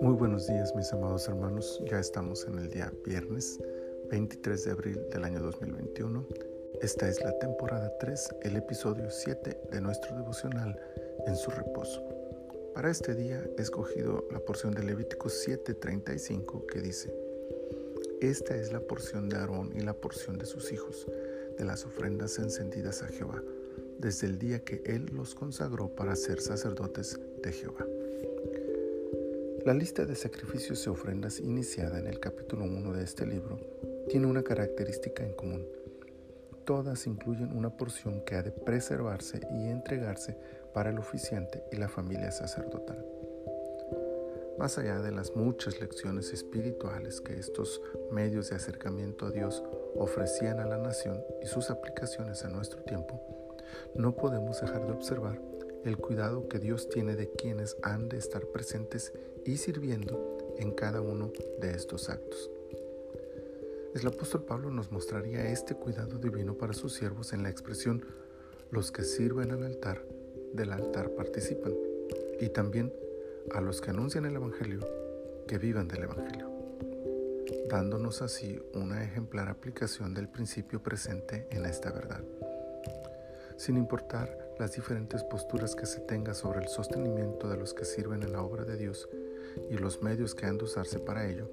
Muy buenos días mis amados hermanos, ya estamos en el día viernes 23 de abril del año 2021. Esta es la temporada 3, el episodio 7 de nuestro devocional en su reposo. Para este día he escogido la porción de Levítico 7:35 que dice, Esta es la porción de Aarón y la porción de sus hijos, de las ofrendas encendidas a Jehová, desde el día que él los consagró para ser sacerdotes de Jehová. La lista de sacrificios y ofrendas iniciada en el capítulo 1 de este libro tiene una característica en común. Todas incluyen una porción que ha de preservarse y entregarse para el oficiante y la familia sacerdotal. Más allá de las muchas lecciones espirituales que estos medios de acercamiento a Dios ofrecían a la nación y sus aplicaciones a nuestro tiempo, no podemos dejar de observar el cuidado que Dios tiene de quienes han de estar presentes y sirviendo en cada uno de estos actos. El apóstol Pablo nos mostraría este cuidado divino para sus siervos en la expresión los que sirven al altar, del altar participan, y también a los que anuncian el Evangelio, que vivan del Evangelio, dándonos así una ejemplar aplicación del principio presente en esta verdad. Sin importar las diferentes posturas que se tenga sobre el sostenimiento de los que sirven en la obra de Dios y los medios que han de usarse para ello,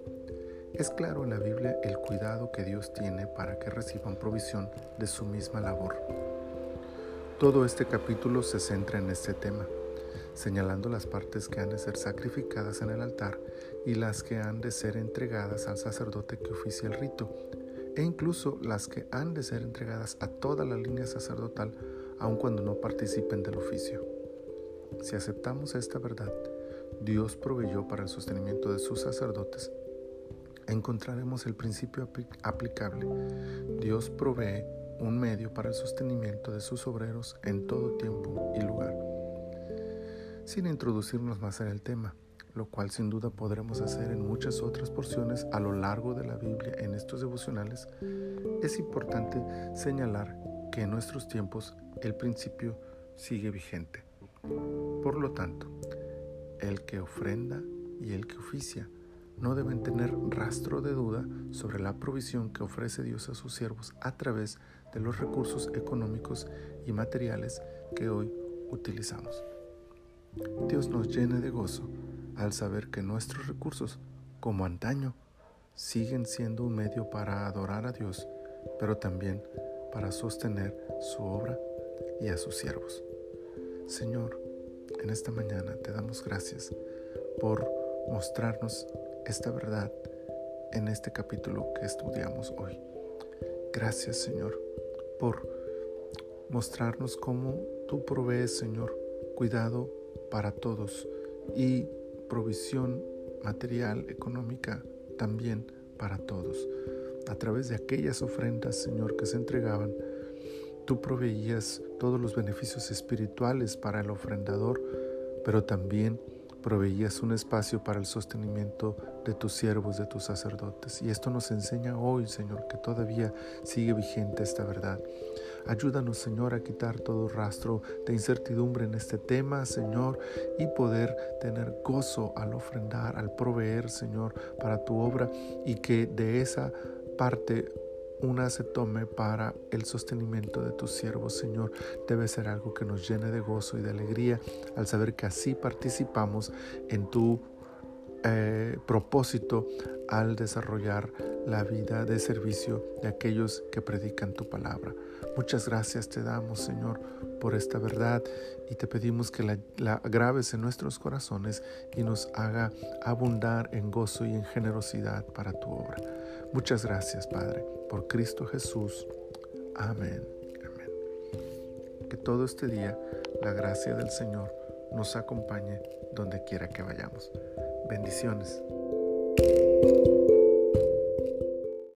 es claro en la Biblia el cuidado que Dios tiene para que reciban provisión de su misma labor. Todo este capítulo se centra en este tema, señalando las partes que han de ser sacrificadas en el altar y las que han de ser entregadas al sacerdote que oficia el rito, e incluso las que han de ser entregadas a toda la línea sacerdotal aun cuando no participen del oficio. Si aceptamos esta verdad, Dios proveyó para el sostenimiento de sus sacerdotes, encontraremos el principio aplicable. Dios provee un medio para el sostenimiento de sus obreros en todo tiempo y lugar. Sin introducirnos más en el tema, lo cual sin duda podremos hacer en muchas otras porciones a lo largo de la Biblia en estos devocionales, es importante señalar que en nuestros tiempos el principio sigue vigente. Por lo tanto, el que ofrenda y el que oficia no deben tener rastro de duda sobre la provisión que ofrece Dios a sus siervos a través de los recursos económicos y materiales que hoy utilizamos. Dios nos llene de gozo al saber que nuestros recursos, como antaño, siguen siendo un medio para adorar a Dios, pero también para sostener su obra y a sus siervos. Señor, en esta mañana te damos gracias por mostrarnos esta verdad en este capítulo que estudiamos hoy. Gracias, Señor, por mostrarnos cómo tú provees, Señor, cuidado para todos y provisión material, económica también para todos. A través de aquellas ofrendas, Señor, que se entregaban, tú proveías todos los beneficios espirituales para el ofrendador, pero también proveías un espacio para el sostenimiento de tus siervos, de tus sacerdotes. Y esto nos enseña hoy, Señor, que todavía sigue vigente esta verdad. Ayúdanos, Señor, a quitar todo rastro de incertidumbre en este tema, Señor, y poder tener gozo al ofrendar, al proveer, Señor, para tu obra y que de esa parte una se tome para el sostenimiento de tus siervos, Señor. Debe ser algo que nos llene de gozo y de alegría al saber que así participamos en tu eh, propósito al desarrollar la vida de servicio de aquellos que predican tu palabra. Muchas gracias te damos, Señor, por esta verdad y te pedimos que la, la en nuestros corazones y nos haga abundar en gozo y en generosidad para tu obra. Muchas gracias, Padre, por Cristo Jesús. Amén. Que todo este día la gracia del Señor nos acompañe donde quiera que vayamos. Bendiciones.